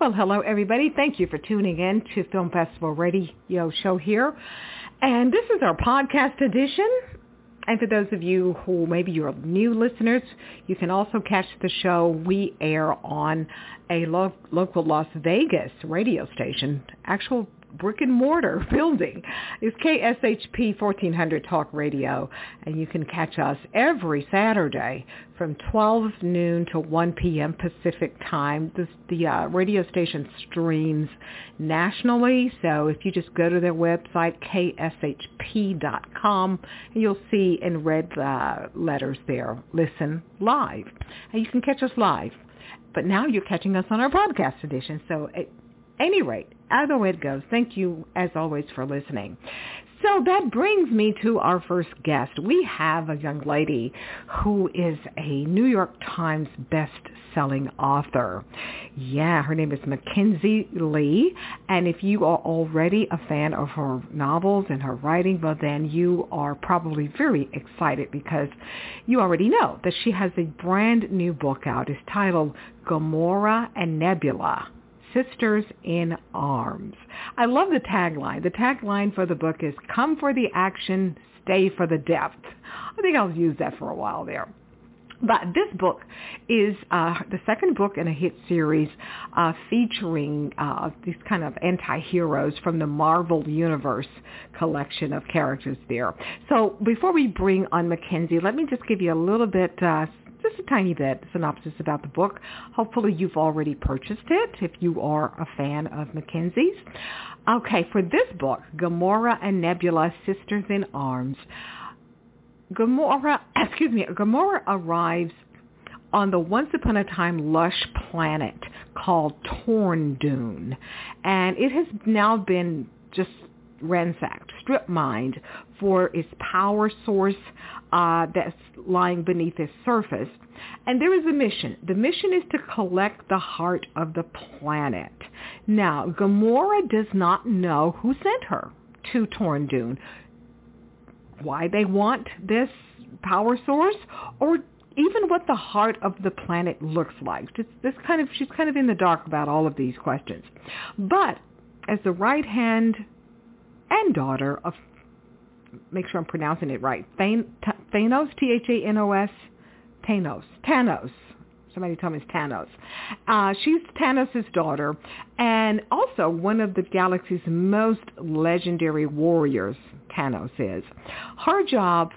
Well, hello everybody. Thank you for tuning in to Film Festival Radio Show here. And this is our podcast edition. And for those of you who maybe you're new listeners, you can also catch the show. We air on a lo- local Las Vegas radio station, actual brick and mortar building is KSHP 1400 Talk Radio and you can catch us every Saturday from 12 noon to 1 p.m. Pacific time. This, the uh, radio station streams nationally so if you just go to their website kshp.com you'll see in red uh, letters there listen live and you can catch us live but now you're catching us on our podcast edition so at any rate either way it goes, thank you as always for listening. So that brings me to our first guest. We have a young lady who is a New York Times best-selling author. Yeah, her name is Mackenzi Lee. And if you are already a fan of her novels and her writing, well then you are probably very excited because you already know that she has a brand new book out. It's titled Gamora and Nebula Sisters in Arms. I love the tagline. The tagline for the book is come for the action, stay for the depth. I think I'll use that for a while there. But this book is uh, the second book in a hit series uh, featuring uh, these kind of anti-heroes from the Marvel Universe collection of characters there. So before we bring on Mackenzi, let me just give you a little bit uh, just a tiny bit synopsis about the book. Hopefully you've already purchased it if you are a fan of Mackenzi's. Okay, for this book, Gamora and Nebula, Sisters in Arms, Gamora, excuse me, Gamora arrives on the once upon a time lush planet called Torndune. And it has now been just ransacked, strip mined for its power source uh, that's lying beneath its surface. And there is a mission. The mission is to collect the heart of the planet. Now, Gamora does not know who sent her to Torndune, why they want this power source, or even what the heart of the planet looks like. Just this kind of she's kind of in the dark about all of these questions. But as the right hand and daughter of make sure I'm pronouncing it right. Thanos, T-H-A-N-O-S, Thanos, Thanos. Somebody tell me it's Thanos. Uh, she's Thanos' daughter and also one of the galaxy's most legendary warriors, Thanos is. Her job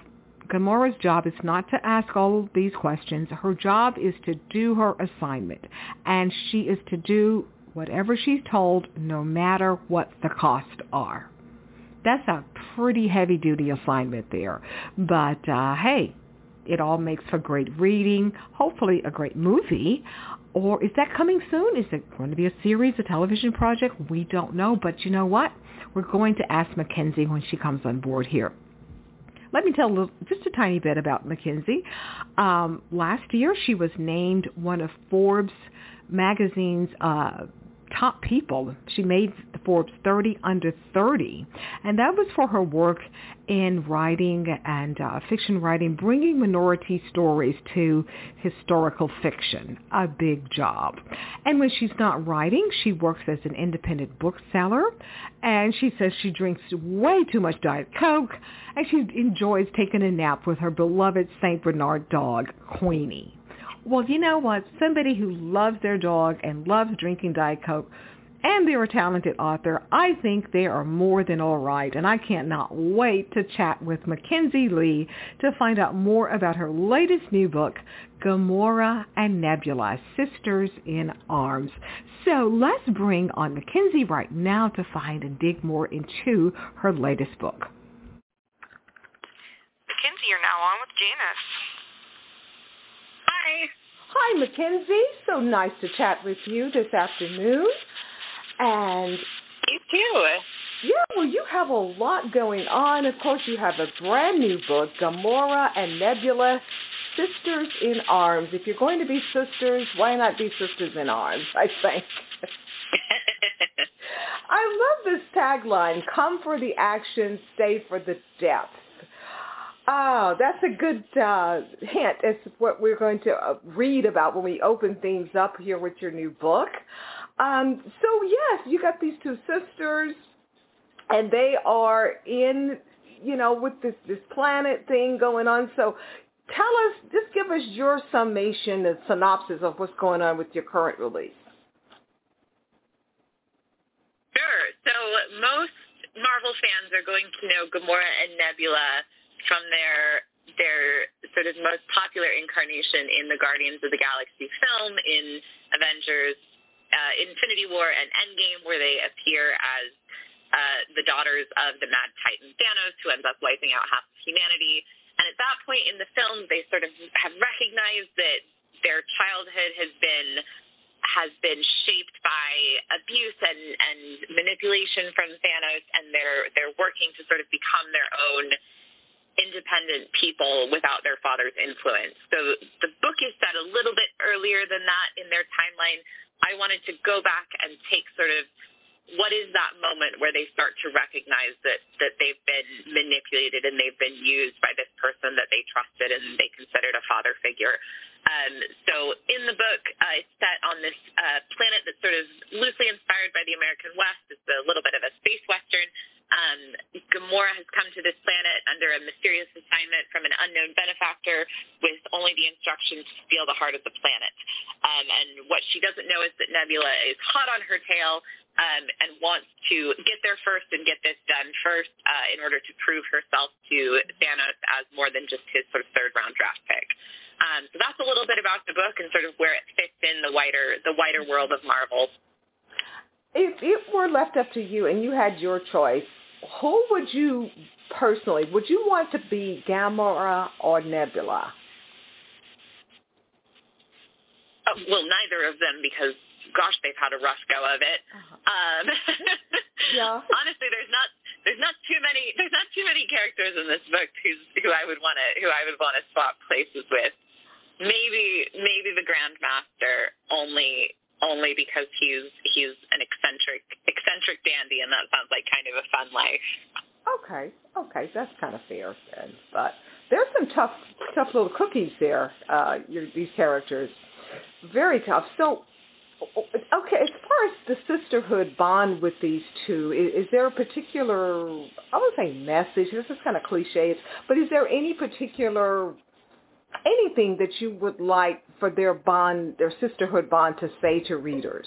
Gamora's job is not to ask all these questions. Her job is to do her assignment. And she is to do whatever she's told, no matter what the costs are. That's a pretty heavy-duty assignment there. But uh, hey, it all makes for great reading, hopefully a great movie. Or is that coming soon? Is it going to be a series, a television project? We don't know. But you know what? We're going to ask Mackenzi when she comes on board here. Let me tell a little, just a tiny bit about Mackenzi. Um, last year, she was named one of Forbes magazine's uh, top people. She made the Forbes 30 under 30, and that was for her work in writing and uh, fiction writing, bringing minority stories to historical fiction. A big job. And when she's not writing, she works as an independent bookseller, and she says she drinks way too much Diet Coke, and she enjoys taking a nap with her beloved St. Bernard dog, Queenie. Well, you know what? Somebody who loves their dog and loves drinking Diet Coke and they're a talented author. I think they are more than all right, and I cannot wait to chat with Mackenzi Lee to find out more about her latest new book, Gamora and Nebula, Sisters in Arms. So let's bring on Mackenzi right now to find and dig more into her latest book. Mackenzi, you're now on with Janice. Hi. Mackenzi. So nice to chat with you this afternoon. And you too. Yeah, well, you have a lot going on. Of course, you have a brand new book, Gamora and Nebula, Sisters in Arms. If you're going to be sisters, why not be sisters in arms, I think. I love this tagline, come for the action, stay for the depth. Oh, that's a good uh, hint as to what we're going to uh, read about when we open things up here with your new book. Um, so yes, you got these two sisters, and they are in, you know, with this this planet thing going on. So tell us, just give us your summation and synopsis of what's going on with your current release. Sure. So most Marvel fans are going to know Gamora and Nebula from their their sort of most popular incarnation in the Guardians of the Galaxy film in Avengers uh, Infinity War and Endgame where they appear as uh, the daughters of the Mad Titan Thanos who ends up wiping out half of humanity. And at that point in the film, they sort of have recognized that their childhood has been has been shaped by abuse and, and manipulation from Thanos, and they're they're working to sort of become their own independent people without their father's influence. So the book is set a little bit earlier than that in their timeline. I wanted to go back and take sort of what is that moment where they start to recognize that that they've been manipulated and they've been used by this person that they trusted and they considered a father figure. Um, so in the book, uh, it's set on this uh, planet that's sort of loosely inspired by the American West. It's a little bit of a space western. Um, Gamora has come to this planet under a mysterious assignment from an unknown benefactor with only the instruction to steal the heart of the planet. Um, and what she doesn't know is that Nebula is hot on her tail um, and wants to get there first and get this done first uh, in order to prove herself to Thanos as more than just his sort of third round draft pick. Um, so that's a little bit about the book and sort of where it fits in the wider the wider world of Marvel. If it were left up to you and you had your choice, who would you personally would you want to be Gamora or Nebula? Uh, well, neither of them because gosh, they've had a rough go of it. Uh-huh. Um, yeah. Honestly, there's not there's not too many there's not too many characters in this book who's who I would want to who I would want to swap places with maybe maybe the Grandmaster only only because he's he's an eccentric dandy, and that sounds like kind of a fun life. Okay, okay, that's kind of fair then. But there's some tough tough little cookies there. Uh, your, these characters, very tough. So. Okay, as far as the sisterhood bond with these two, is, is there a particular, I would say message, this is kind of cliche, but is there any particular anything that you would like for their bond, their sisterhood bond to say to readers?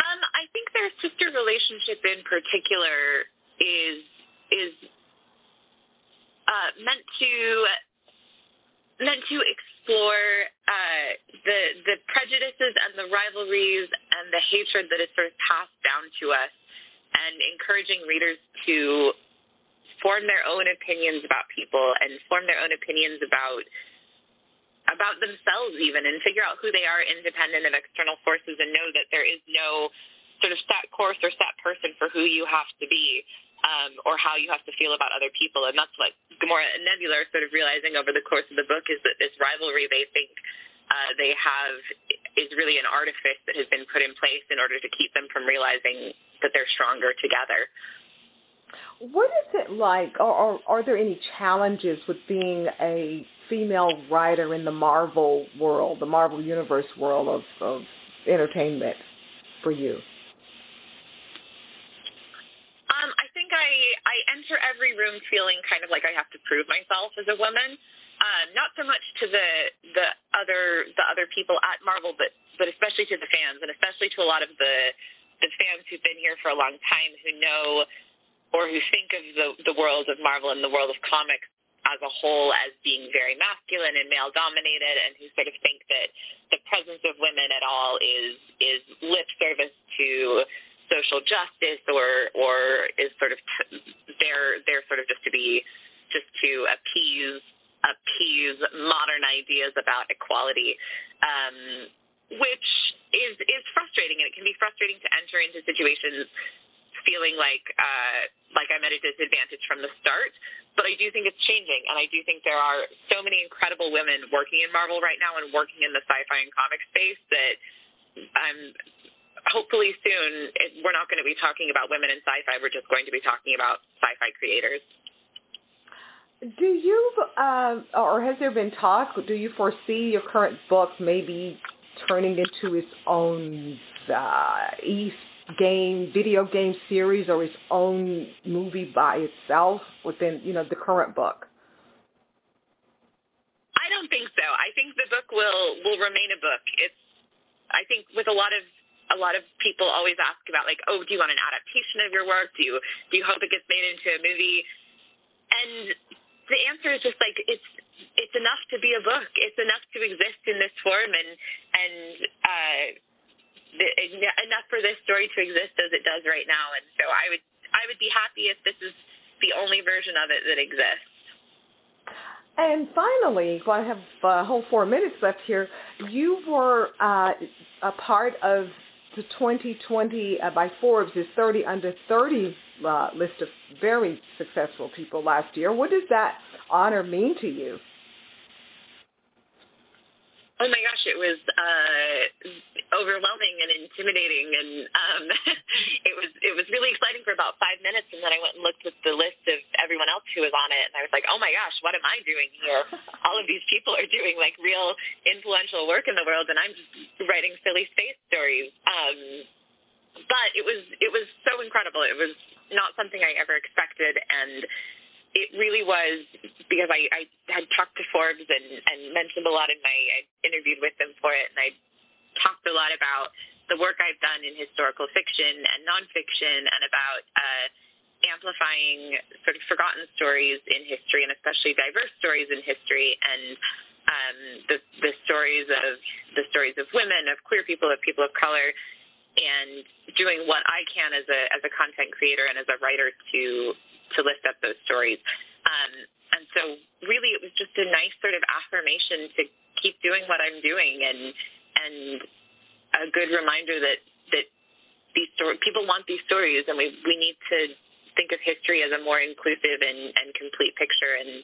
Um, I think their sister relationship in particular is is uh, meant to meant to explore uh, the the prejudices and the rivalries and the hatred that is sort of passed down to us, and encouraging readers to form their own opinions about people and form their own opinions about about themselves even and figure out who they are independent of external forces and know that there is no sort of set course or set person for who you have to be um, or how you have to feel about other people. And that's what Gamora and Nebula are sort of realizing over the course of the book is that this rivalry they think uh, they have is really an artifice that has been put in place in order to keep them from realizing that they're stronger together. What is it like, or, or are there any challenges with being a female writer in the Marvel world, the Marvel Universe world of, of entertainment for you? Um, I think I, I enter every room feeling kind of like I have to prove myself as a woman. Um, not so much to the the other the other people at Marvel, but but especially to the fans, and especially to a lot of the the fans who've been here for a long time who know or who think of the the world of Marvel and the world of comics as a whole as being very masculine and male dominated and who sort of think that the presence of women at all is is lip service to social justice or or is sort of t- there sort of just to be just to appease appease modern ideas about equality um which is is frustrating and it can be frustrating to enter into situations feeling like uh, like I'm at a disadvantage from the start. But I do think it's changing, and I do think there are so many incredible women working in Marvel right now and working in the sci-fi and comic space that I'm hopefully soon it, we're not going to be talking about women in sci-fi. We're just going to be talking about sci-fi creators. Do you, uh, or has there been talk? Do you foresee your current book maybe turning into its own uh, East game, video game series or its own movie by itself within, you know, the current book? I don't think so. I think the book will will remain a book. It's I think with a lot of a lot of people always ask about like, oh, do you want an adaptation of your work? Do you do you hope it gets made into a movie? And the answer is just like it's it's enough to be a book. It's enough to exist in this form and and uh enough for this story to exist as it does right now. And so I would I would be happy if this is the only version of it that exists. And finally, well, I have a whole four minutes left here. You were uh, a part of the 2020 uh, by Forbes' is 30 under 30 uh, list of very successful people last year. What does that honor mean to you? Oh my gosh, it was uh, overwhelming and intimidating, and um, it was it was really exciting for about five minutes, and then I went and looked at the list of everyone else who was on it, and I was like, oh my gosh, what am I doing here? All of these people are doing like real influential work in the world, and I'm just writing silly space stories. Um, but it was it was so incredible. It was not something I ever expected, and it really was because I, I had talked to Forbes and, and mentioned a lot in my, I interviewed with them for it, and I talked a lot about the work I've done in historical fiction and nonfiction and about uh, amplifying sort of forgotten stories in history and especially diverse stories in history and um, the, the stories of the stories of women, of queer people, of people of color, and doing what I can as a as a content creator and as a writer to to lift up those stories. Um, and so really it was just a nice sort of affirmation to keep doing what I'm doing and and a good reminder that that these story people want these stories and we we need to think of history as a more inclusive and, and complete picture and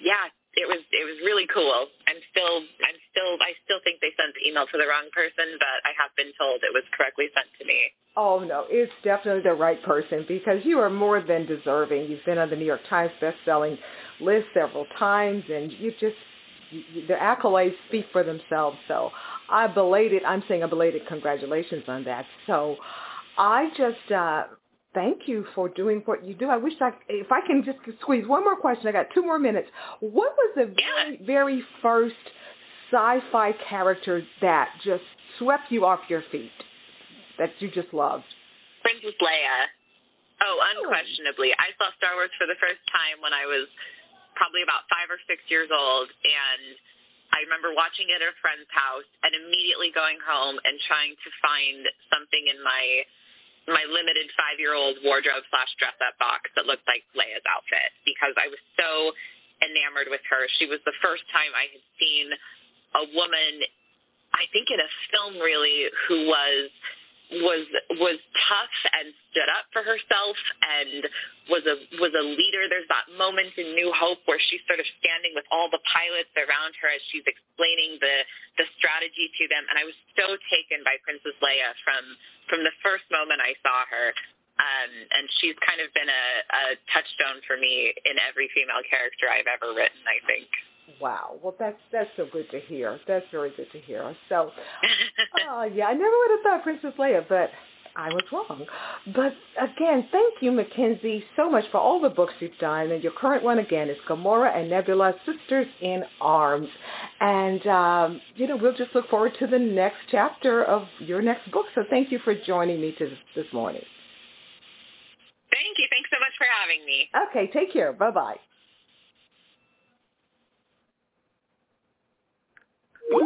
yeah, it was it was really cool. I'm still I'm still I still think they sent the email to the wrong person, but I have been told it was correctly sent to me. Oh no, it's definitely the right person because you are more than deserving. You've been on the New York Times best-selling list several times, and you just the accolades speak for themselves. So I belated I'm saying a belated congratulations on that. So I just uh thank you for doing what you do. I wish I, if I can just squeeze one more question. I got two more minutes. What was the very, very first sci-fi character that just swept you off your feet, that you just loved? Princess Leia. Oh, hmm. unquestionably. I saw Star Wars for the first time when I was probably about five or six years old, and I remember watching it at a friend's house and immediately going home and trying to find something in my my limited five-year-old wardrobe slash dress-up box that looked like Leia's outfit because I was so enamored with her. She was the first time I had seen a woman, I think in a film really, who was was was tough and stood up for herself and was a was a leader. There's that moment in New Hope where she's sort of standing with all the pilots around her as she's explaining the the strategy to them. And I was so taken by Princess Leia from from the first moment I saw her. Um, and she's kind of been a, a touchstone for me in every female character I've ever written, I think. Wow. Well, that's that's so good to hear. That's very good to hear. So, uh, yeah, I never would have thought Princess Leia, but I was wrong. But again, thank you, Mackenzi, so much for all the books you've done. And your current one, again, is Gamora and Nebula, Sisters in Arms. And, um, you know, we'll just look forward to the next chapter of your next book. So thank you for joining me to, this morning. Thank you. Thanks so much for having me. Okay, take care. Bye-bye. Thank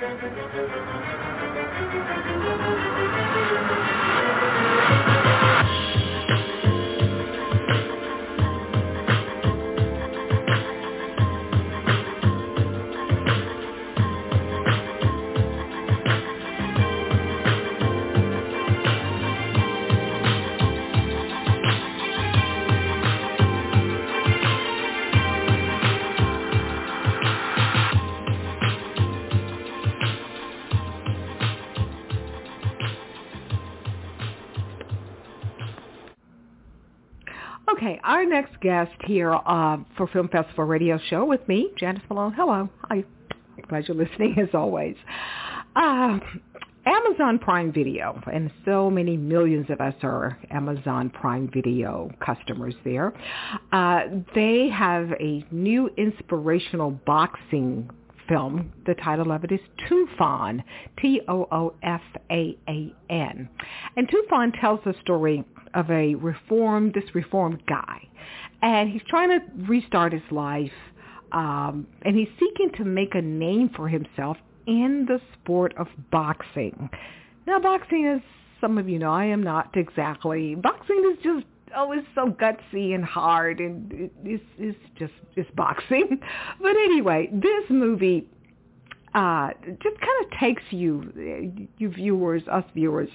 you. Okay, our next guest here uh, for Film Festival Radio Show with me, Janice Malone. Hello. Hi. Glad you're listening as always. Uh, Amazon Prime Video, and so many millions of us are Amazon Prime Video customers there. Uh, they have a new inspirational boxing film. The title of it is Toofan, T-O-O-F-A-A-N. And Toofan tells the story of a reformed, this reformed guy. And he's trying to restart his life. Um, and he's seeking to make a name for himself in the sport of boxing. Now, boxing, as some of you know, I am not exactly. Boxing is just oh, it's so gutsy and hard, and it, it's, it's just it's boxing. But anyway, this movie uh, just kind of takes you, you viewers, us viewers,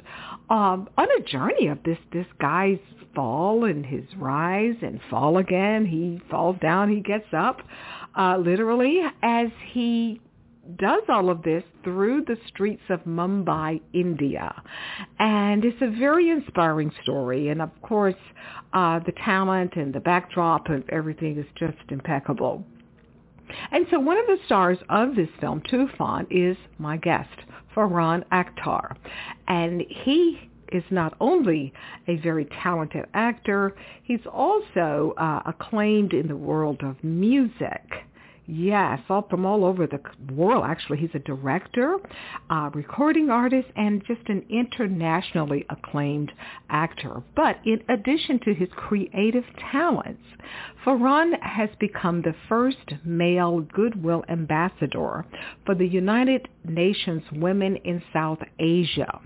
um, on a journey of this this guy's fall and his rise and fall again. He falls down, he gets up, uh, literally as he does all of this through the streets of Mumbai, India. And it's a very inspiring story. And of course, uh, the talent and the backdrop of everything is just impeccable. And so one of the stars of this film, Toofan, is my guest, Farhan Akhtar. And he is not only a very talented actor, he's also uh, acclaimed in the world of music. Yes, all from all over the world. Actually, he's a director, uh, recording artist, and just an internationally acclaimed actor. But in addition to his creative talents, Farhan has become the first male Goodwill ambassador for the United Nations Women in South Asia.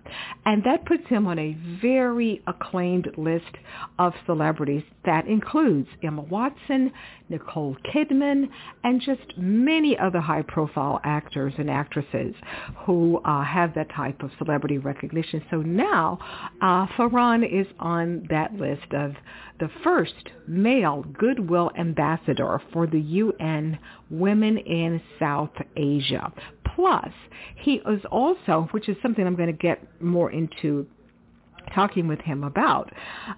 And that puts him on a very acclaimed list of celebrities that includes Emma Watson, Nicole Kidman, and just many other high-profile actors and actresses who uh, have that type of celebrity recognition. So now uh, Farhan is on that list of the first male Goodwill ambassador for the UN Women in South Asia. Plus, he is also, which is something I'm going to get more into talking with him about.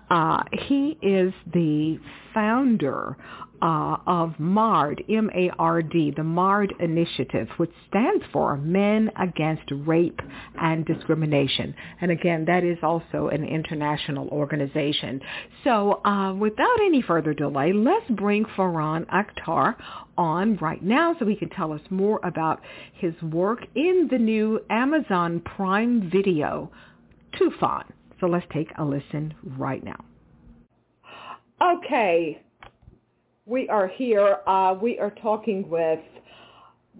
Uh, he is the founder uh, of MARD, M-A-R-D, the MARD Initiative, which stands for Men Against Rape and Discrimination. And again, that is also an international organization. So uh, without any further delay, let's bring Farhan Akhtar on right now so he can tell us more about his work in the new Amazon Prime Video, Toofan. So let's take a listen right now. Okay, we are here. Uh, we are talking with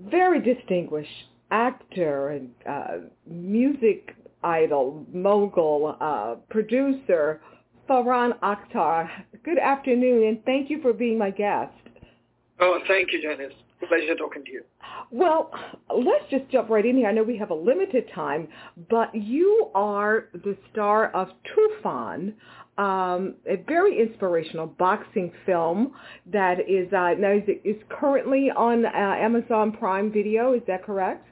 very distinguished actor and uh, music idol, mogul, uh, producer, Farhan Akhtar. Good afternoon, and thank you for being my guest. Oh, thank you, Janice. Pleasure talking to you. Well, let's just jump right in here. I know we have a limited time, but you are the star of Toofan, um, a very inspirational boxing film that is uh, now is, is currently on uh, Amazon Prime Video. Is that correct?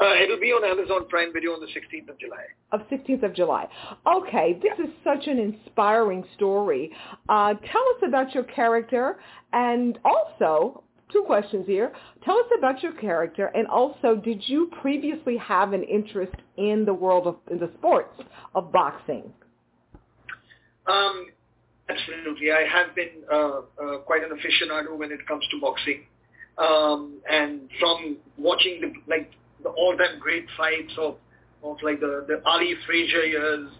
Uh, it'll be on Amazon Prime Video on the 16th of July. Of 16th of July. Okay, this is such an inspiring story. Uh, tell us about your character and also two questions here. Tell us about your character, and also, did you previously have an interest in the world of in the sports of boxing? Um, absolutely. I have been uh, uh, quite an aficionado when it comes to boxing, um, and from watching the like the all-time great fights of of like the the Ali Frazier years,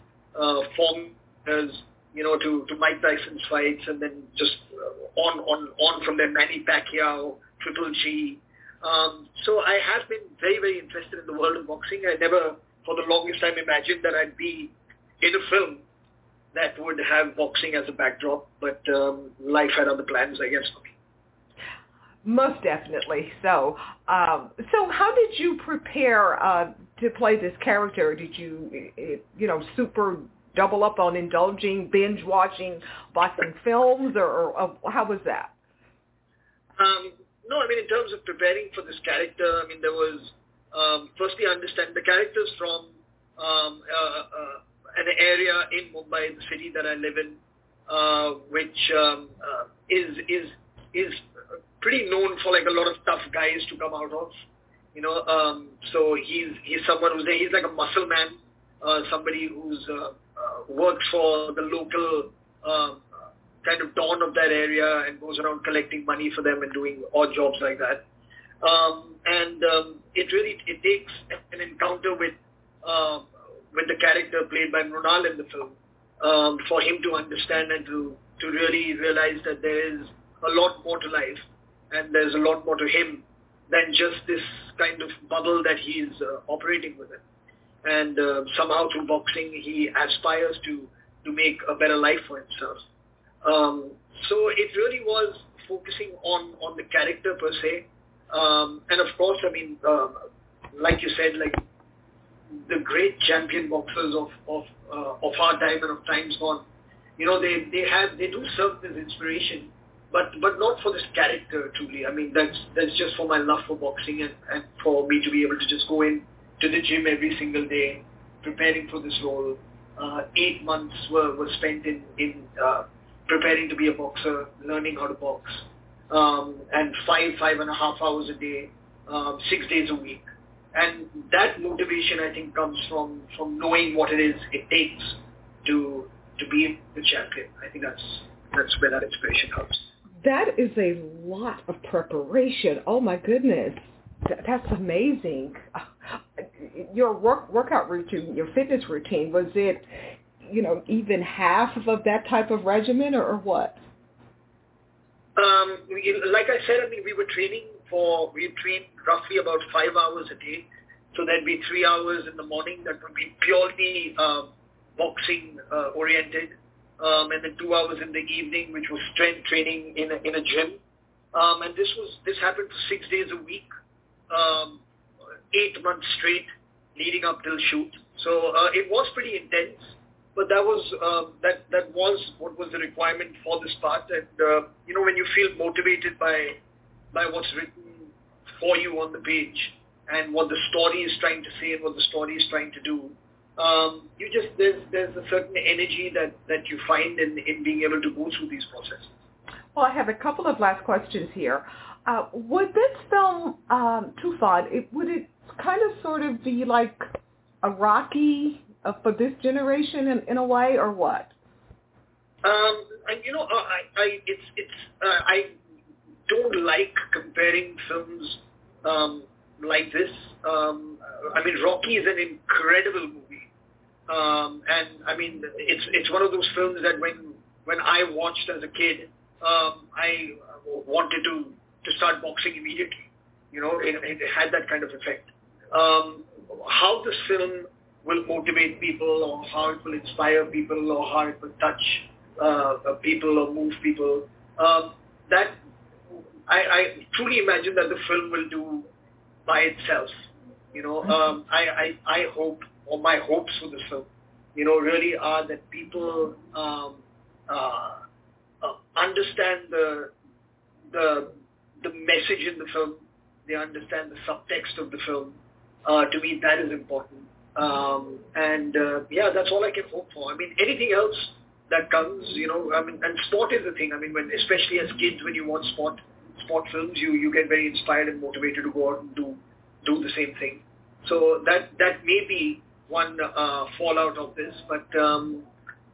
uh, form years, you know, to, to Mike Tyson's fights and then just uh, on, on, on from there, Manny Pacquiao, Triple G. Um, so I have been very, very interested in the world of boxing. I never, for the longest time, imagined that I'd be in a film that would have boxing as a backdrop, but um, life had other plans, I guess, for me. Most definitely. So, um, so how did you prepare uh, to play this character? Did you, you know, super double up on indulging, binge watching boxing films, or, or, or how was that? Um, no, I mean in terms of preparing for this character, I mean there was um, firstly understand the characters from um, uh, uh, an area in Mumbai, the city that I live in, uh, which um, uh, is is is pretty known for like a lot of tough guys to come out of. You know, um, so he's he's someone who's. He's like a muscle man, uh, somebody who's uh, uh, works for the local um, kind of don of that area and goes around collecting money for them and doing odd jobs like that. Um, and um, it really it takes an encounter with uh, with the character played by Mrunal in the film um, for him to understand and to to really realize that there is a lot more to life and there's a lot more to him than just this kind of bubble that he's uh, operating within and uh, somehow through boxing he aspires to to make a better life for himself. Um, so it really was focusing on on the character per se, um, and of course, I mean, uh, like you said, like the great champion boxers of of uh, of our time and of times gone, you know, they they have they do serve as inspiration, but but not for this character truly. I mean, that's that's just for my love for boxing and and for me to be able to just go in to the gym every single day, preparing for this role. Uh, eight months were, were spent in, in uh, preparing to be a boxer, learning how to box, um, and five, five and a half hours a day, um, six days a week. And that motivation, I think, comes from, from knowing what it is it takes to to be the champion. I think that's that's where that inspiration comes. That is a lot of preparation. Oh my goodness, that's amazing your work workout routine, your fitness routine, was it, you know, even half of that type of regimen, or, or what? Um, like I said, I mean, we were training for we trained roughly about five hours a day. So there'd be three hours in the morning that would be purely um, boxing uh, oriented, um, and then two hours in the evening, which was strength training in a, in a gym. Um, and this was this happened for six days a week, um, eight months straight leading up till shoot. So uh, it was pretty intense, but that was uh, that that was what was the requirement for this part. And uh, you know, when you feel motivated by by what's written for you on the page and what the story is trying to say and what the story is trying to do, um, you just there's there's a certain energy that that you find in in being able to go through these processes. Well, I have a couple of last questions here. Uh, would this film, um, Toofan, it, would it kind of sort of be like a Rocky uh, for this generation in, in a way, or what? Um, and you know, uh, I, I it's it's uh, I don't like comparing films um, like this. Um, I mean, Rocky is an incredible movie, um, and I mean, it's it's one of those films that when when I watched as a kid, um, I wanted to to start boxing immediately. You know, it, it had that kind of effect. Um, how this film will motivate people or how it will inspire people or how it will touch uh, people or move people. Um, that I, I truly imagine that the film will do by itself. You know, mm-hmm. um, I, I, I hope, or my hopes for the film, you know, really are that people um, uh, uh, understand the the the message in the film, they understand the subtext of the film. Uh, to me, that is important. Um, and uh, yeah, that's all I can hope for. I mean, anything else that comes, you know, I mean, and sport is the thing. I mean, when especially as kids, when you watch sport, sport films, you you get very inspired and motivated to go out and do do the same thing. So that that may be one uh, fallout of this, but um,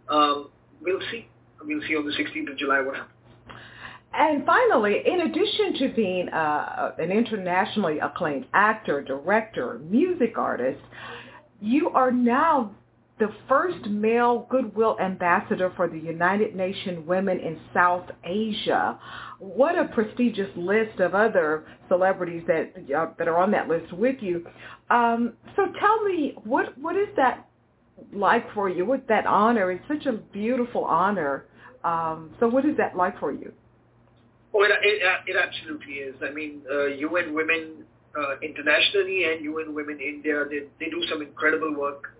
um, we'll see. We'll see on the 16th of July what happens. And finally, in addition to being uh, an internationally acclaimed actor, director, music artist, you are now the first male goodwill ambassador for the United Nations Women in South Asia. What a prestigious list of other celebrities that uh, that are on that list with you. Um, so tell me, what what is that like for you? What that honor? It's such a beautiful honor. Um, so what is that like for you? Oh, it, it, it absolutely is. I mean, uh, UN Women uh, internationally and UN Women India, they, they do some incredible work.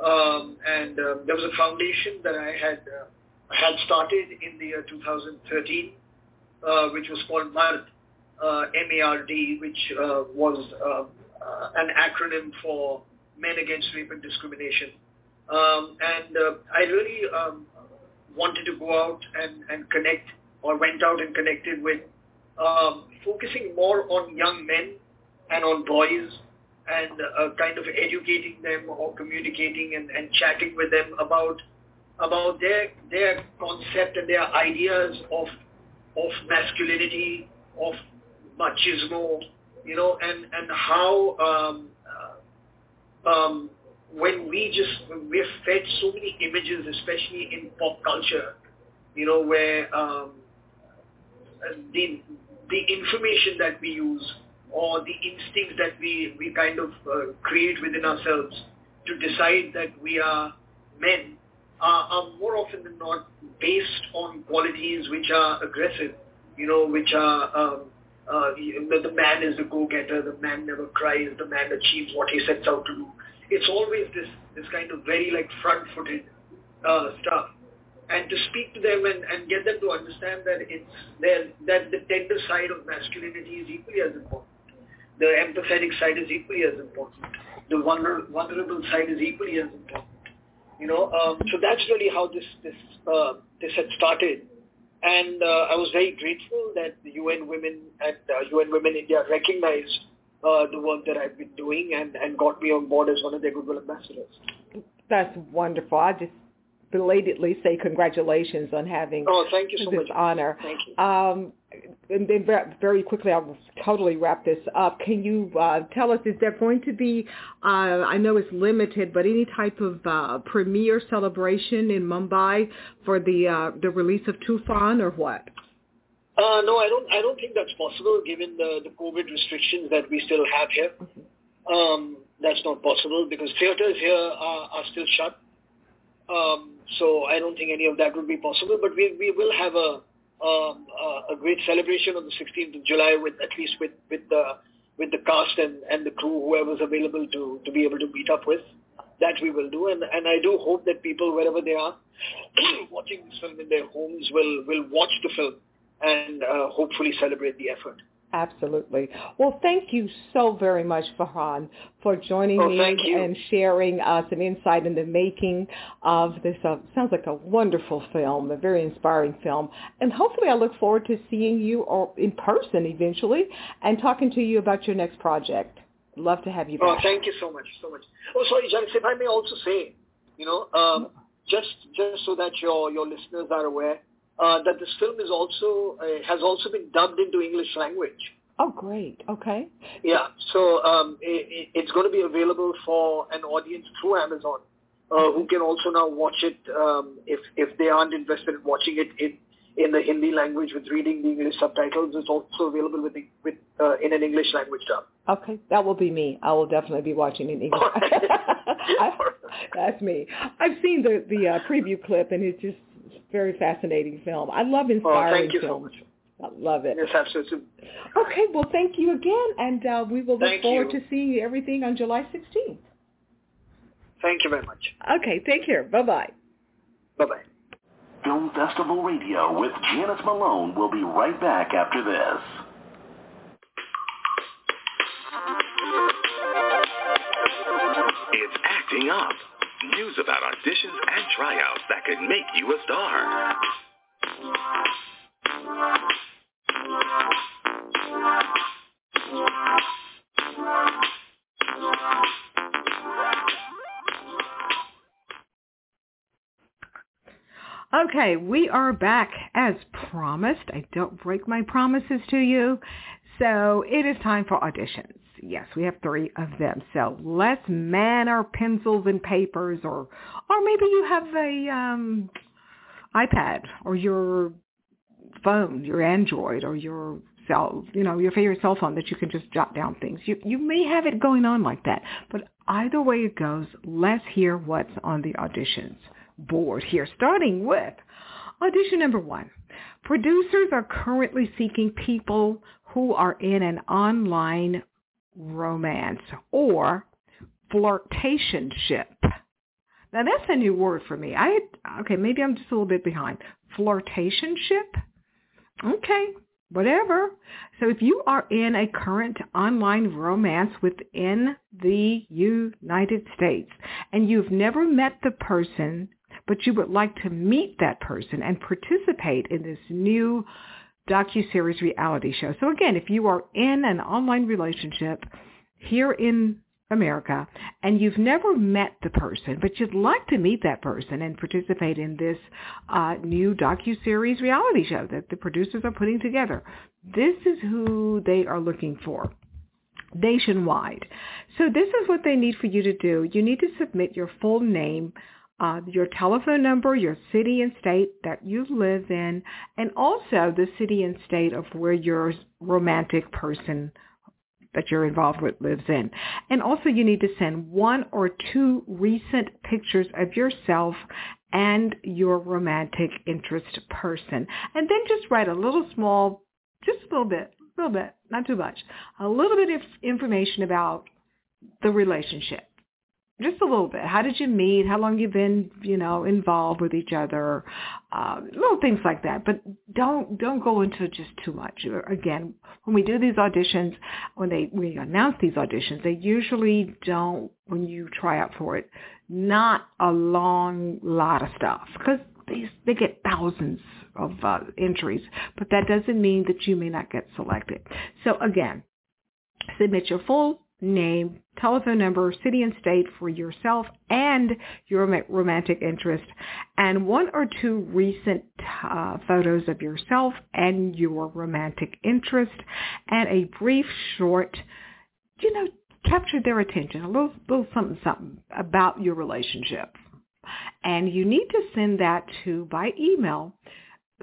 Um, and uh, there was a foundation that I had uh, had started in the year 2013, uh, which was called MARD, uh, M-A-R-D, which uh, was uh, uh, an acronym for Men Against Rape and Discrimination. Um, and uh, I really um, wanted to go out and, and connect or went out and connected with um, focusing more on young men and on boys and uh, kind of educating them or communicating and, and chatting with them about about their their concept and their ideas of of masculinity, of machismo, you know, and and how um, uh, um, when we just we're fed so many images, especially in pop culture, you know, where um, the the information that we use or the instincts that we, we kind of uh, create within ourselves to decide that we are men are, are more often than not based on qualities which are aggressive, you know, which are um, uh, the, the man is the go-getter, the man never cries, the man achieves what he sets out to do. It's always this, this kind of very like front-footed uh, stuff and to speak to them and, and get them to understand that it's there, that the tender side of masculinity is equally as important. The empathetic side is equally as important. The vulner, vulnerable side is equally as important. You know, um, so that's really how this this uh, this had started, and uh, I was very grateful that the UN Women and uh, UN Women India recognized uh, the work that I've been doing and, and got me on board as one of their goodwill ambassadors. That's wonderful. I just belatedly say congratulations on having oh, thank you so this much. honor. Thank you. Um, and then very quickly, I'll totally wrap this up. Can you uh, tell us, is there going to be, uh, I know it's limited, but any type of uh, premiere celebration in Mumbai for the uh, the release of Toofan or what? Uh, no, I don't. I don't think that's possible given the, the COVID restrictions that we still have here. Mm-hmm. Um, that's not possible because theaters here are, are still shut. Um, so I don't think any of that would be possible. But we we will have a um, a great celebration on the 16th of July with at least with with the with the cast and, and the crew, whoever's available to to be able to meet up with. That we will do, and and I do hope that people wherever they are watching this film in their homes will will watch the film and uh, hopefully celebrate the effort. Absolutely. Well, thank you so very much, Farhan, for joining oh, me and sharing uh, some insight in the making of this. Uh, sounds like a wonderful film, a very inspiring film. And hopefully I look forward to seeing you or in person eventually and talking to you about your next project. Love to have you oh, back. Oh, thank you so much, so much. Oh, sorry, Janice, if I may also say, you know, um, just just so that your your listeners are aware, uh, that this film is also uh, has also been dubbed into English language. Oh, great. Okay. Yeah. So um, it, it's going to be available for an audience through Amazon, uh, who can also now watch it um, if if they aren't interested in watching it in in the Hindi language with reading the English subtitles. It's also available with with uh, in an English language dub. Okay, that will be me. I will definitely be watching in English. I, that's me. I've seen the the uh, preview clip, and it's just very fascinating film. I love inspiring oh, thank you films. So much. I love it. Yes, absolutely. Okay, well, thank you again, and uh, we will look thank forward you. to seeing everything on July 16th. Thank you very much. Okay, take care. Bye-bye. Bye-bye. Film Festival Radio with Janice Malone will be right back after this. It's acting up. News about auditions and tryouts that could make you a star. Okay, we are back as promised. I don't break my promises to you. So it is time for auditions. Yes, we have three of them. So let's man our pencils and papers or or maybe you have a um iPad or your phone, your Android or your cell, you know, your favorite cell phone that you can just jot down things. You you may have it going on like that. But either way it goes, let's hear what's on the auditions board here, starting with audition number one. Producers are currently seeking people who are in an online romance or flirtationship. Now that's a new word for me. I okay, maybe I'm just a little bit behind. Flirtationship? Okay, whatever. So if you are in a current online romance within the United States and you've never met the person but you would like to meet that person and participate in this new docu-series reality show. So again, if you are in an online relationship here in America and you've never met the person, but you'd like to meet that person and participate in this uh, new docu-series reality show that the producers are putting together, this is who they are looking for nationwide. So this is what they need for you to do. You need to submit your full name, uh, your telephone number, your city and state that you live in, and also the city and state of where your romantic person that you're involved with lives in. And also you need to send one or two recent pictures of yourself and your romantic interest person. And then just write a little small, just a little bit, a little bit, not too much, a little bit of information about the relationship just a little bit. How did you meet? How long you've been, you know, involved with each other? Uh, little things like that. But don't don't go into just too much. Again, when we do these auditions, when they we announce these auditions, they usually don't. When you try out for it, not a long lot of stuff because they they get thousands of uh, entries. But that doesn't mean that you may not get selected. So again, submit your full name, telephone number, city and state for yourself and your romantic interest, and one or two recent uh, photos of yourself and your romantic interest, and a brief short, you know, capture their attention, a little, little something, something about your relationship. And you need to send that to, by email,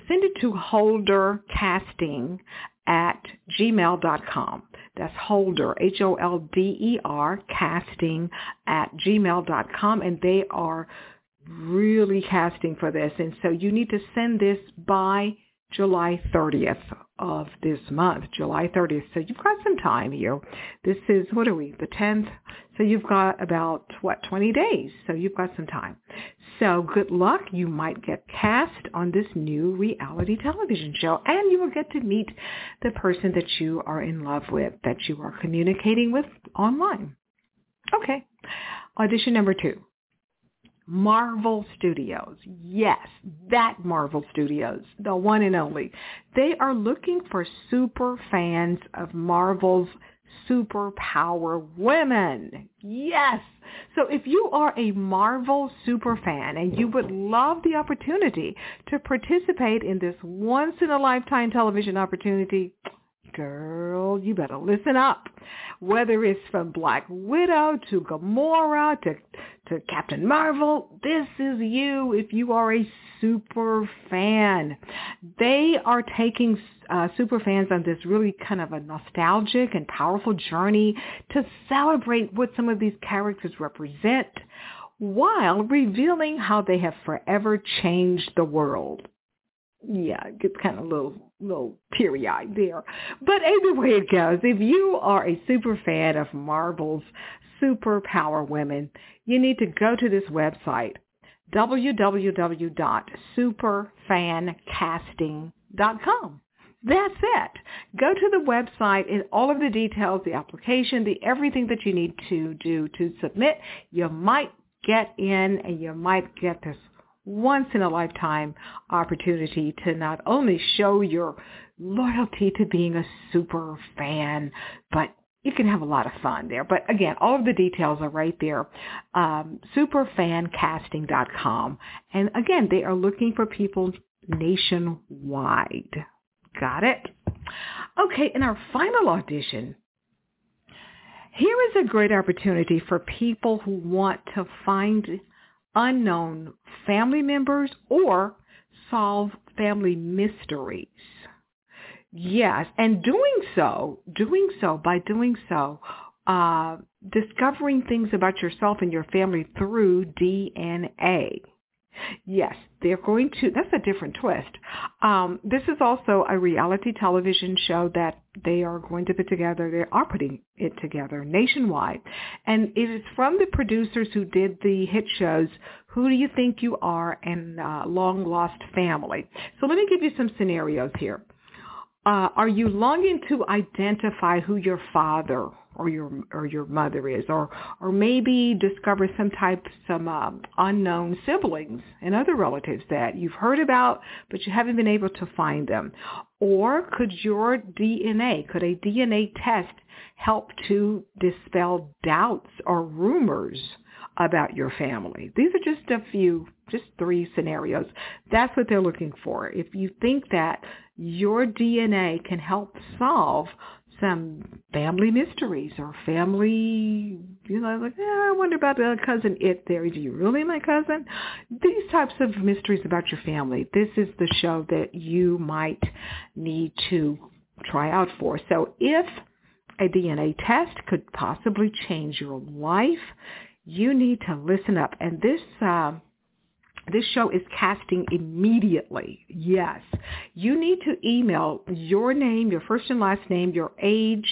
send it to holdercasting at gmail.com. That's Holder, H-O-L-D-E-R, casting at gmail.com. And they are really casting for this. And so you need to send this by July 30th of this month, July 30th. So you've got some time here. This is, what are we, the 10th? So you've got about, what, 20 days. So you've got some time. So good luck. You might get cast on this new reality television show and you will get to meet the person that you are in love with, that you are communicating with online. Okay. Audition number two. Marvel Studios. Yes, that Marvel Studios, the one and only. They are looking for super fans of Marvel's superpower women. Yes. So if you are a Marvel super fan and you would love the opportunity to participate in this once in a lifetime television opportunity, girl, you better listen up. Whether it's from Black Widow to Gamora to, to Captain Marvel, this is you if you are a super fan. They are taking uh, super fans on this really kind of a nostalgic and powerful journey to celebrate what some of these characters represent while revealing how they have forever changed the world yeah, it gets kind of a little, little teary-eyed there. But either way it goes, if you are a super fan of Marvel's superpower women, you need to go to this website, www.superfancasting.com. That's it. Go to the website and all of the details, the application, the everything that you need to do to submit. You might get in and you might get this once in a lifetime opportunity to not only show your loyalty to being a super fan, but you can have a lot of fun there. But again, all of the details are right there, um, superfancasting.com. And again, they are looking for people nationwide. Got it? Okay, in our final audition, here is a great opportunity for people who want to find unknown family members or solve family mysteries. Yes, and doing so, doing so, by doing so, uh, discovering things about yourself and your family through DNA. Yes, they're going to, that's a different twist. Um, this is also a reality television show that they are going to put together. They are putting it together nationwide. And it is from the producers who did the hit shows Who Do You Think You Are and uh, Long Lost Family. So let me give you some scenarios here. Uh, are you longing to identify who your father or your or your mother is, or or maybe discover some type some um, unknown siblings and other relatives that you've heard about but you haven't been able to find them, or could your DNA could a DNA test help to dispel doubts or rumors about your family? These are just a few, just three scenarios. That's what they're looking for. If you think that your DNA can help solve some family mysteries or family, you know, like, eh, I wonder about the cousin it there. Is you really my cousin? These types of mysteries about your family. This is the show that you might need to try out for. So if a DNA test could possibly change your life, you need to listen up. And this, uh, this show is casting immediately. Yes. You need to email your name, your first and last name, your age,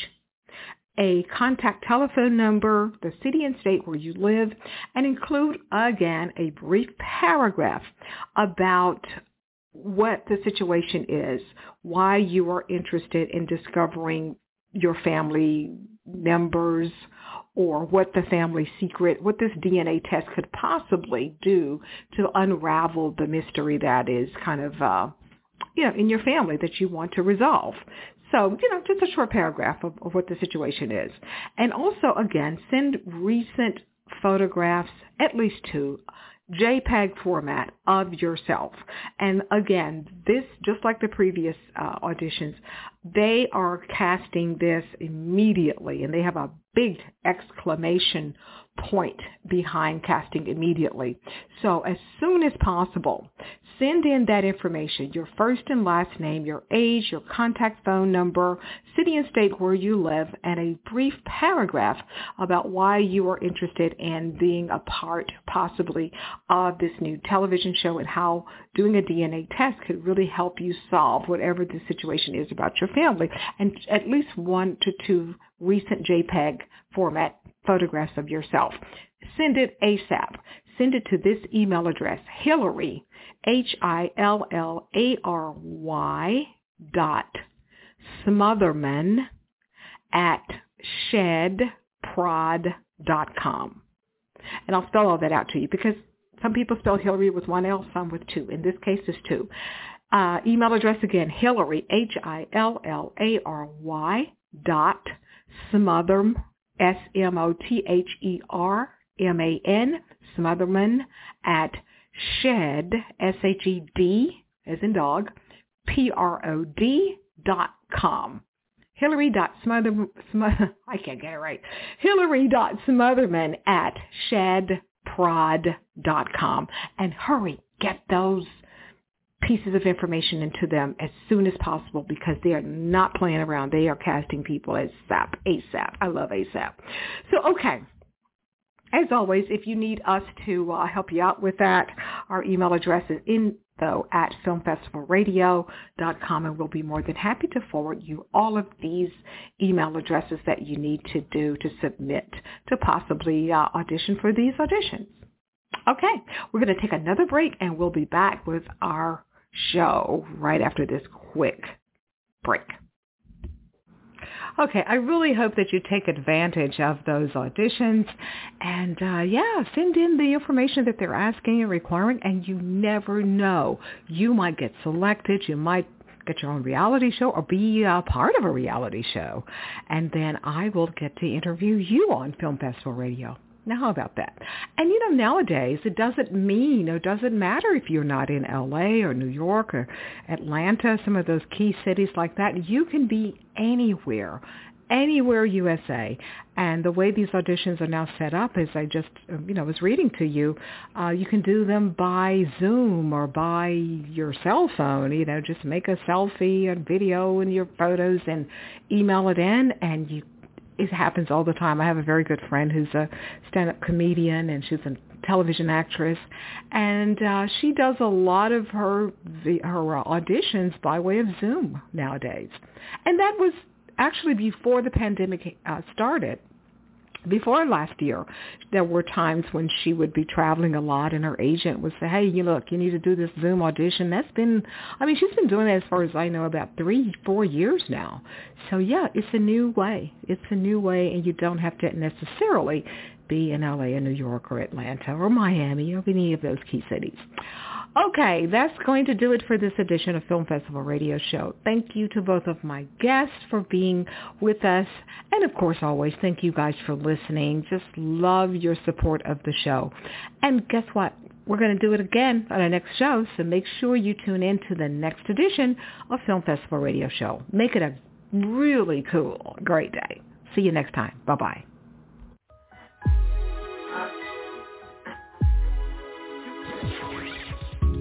a contact telephone number, the city and state where you live, and include again a brief paragraph about what the situation is, why you are interested in discovering your family members or what the family secret, what this DNA test could possibly do to unravel the mystery that is kind of, uh, you know, in your family that you want to resolve. So, you know, just a short paragraph of, of what the situation is. And also, again, send recent photographs, at least two, JPEG format of yourself. And again, this, just like the previous uh, auditions, they are casting this immediately and they have a big exclamation point behind casting immediately. So as soon as possible, send in that information, your first and last name, your age, your contact phone number, city and state where you live, and a brief paragraph about why you are interested in being a part possibly of this new television show and how doing a DNA test could really help you solve whatever the situation is about your family and at least one to two recent JPEG format photographs of yourself. Send it ASAP. Send it to this email address, Hillary, H-I-L-L-A-R-Y dot Smotherman at shedprod dot com. And I'll spell all that out to you because some people spell Hillary with one L, some with two. In this case, it's two. Uh, email address again, Hillary, H-I-L-L-A-R-Y dot Smotherman, S-M-O-T-H-E-R-M-A-N, Smotherman at shed, S-H-E-D, as in dog, P-R-O-D dot com. Hillary dot smother, smother, I can't get it right. Hillary dot Smotherman at shedprod dot com. And hurry, get those pieces of information into them as soon as possible because they are not playing around. They are casting people ASAP. ASAP. I love ASAP. So, okay. As always, if you need us to uh, help you out with that, our email address is info at filmfestivalradio.com and we'll be more than happy to forward you all of these email addresses that you need to do to submit to possibly uh, audition for these auditions. Okay, we're going to take another break and we'll be back with our show right after this quick break. Okay, I really hope that you take advantage of those auditions and uh, yeah, send in the information that they're asking and requiring and you never know. You might get selected. You might get your own reality show or be a part of a reality show. And then I will get to interview you on Film Festival Radio. Now, how about that? And you know, nowadays it doesn't mean or doesn't matter if you're not in LA or New York or Atlanta, some of those key cities like that. You can be anywhere anywhere USA. And the way these auditions are now set up is I just, you know, was reading to you, uh, you can do them by Zoom or by your cell phone, you know, just make a selfie and video and your photos and email it in and you it happens all the time. I have a very good friend who's a stand-up comedian and she's a television actress, and uh, she does a lot of her her auditions by way of Zoom nowadays. And that was actually before the pandemic uh, started before last year, there were times when she would be traveling a lot and her agent would say, hey, you look, you need to do this Zoom audition. That's been, I mean, she's been doing that as far as I know about three, four years now. So yeah, it's a new way. It's a new way and you don't have to necessarily be in LA or New York or Atlanta or Miami or any of those key cities. Okay, that's going to do it for this edition of Film Festival Radio Show. Thank you to both of my guests for being with us. And of course, always, thank you guys for listening. Just love your support of the show. And guess what? We're going to do it again on our next show, so make sure you tune in to the next edition of Film Festival Radio Show. Make it a really cool, great day. See you next time. Bye-bye.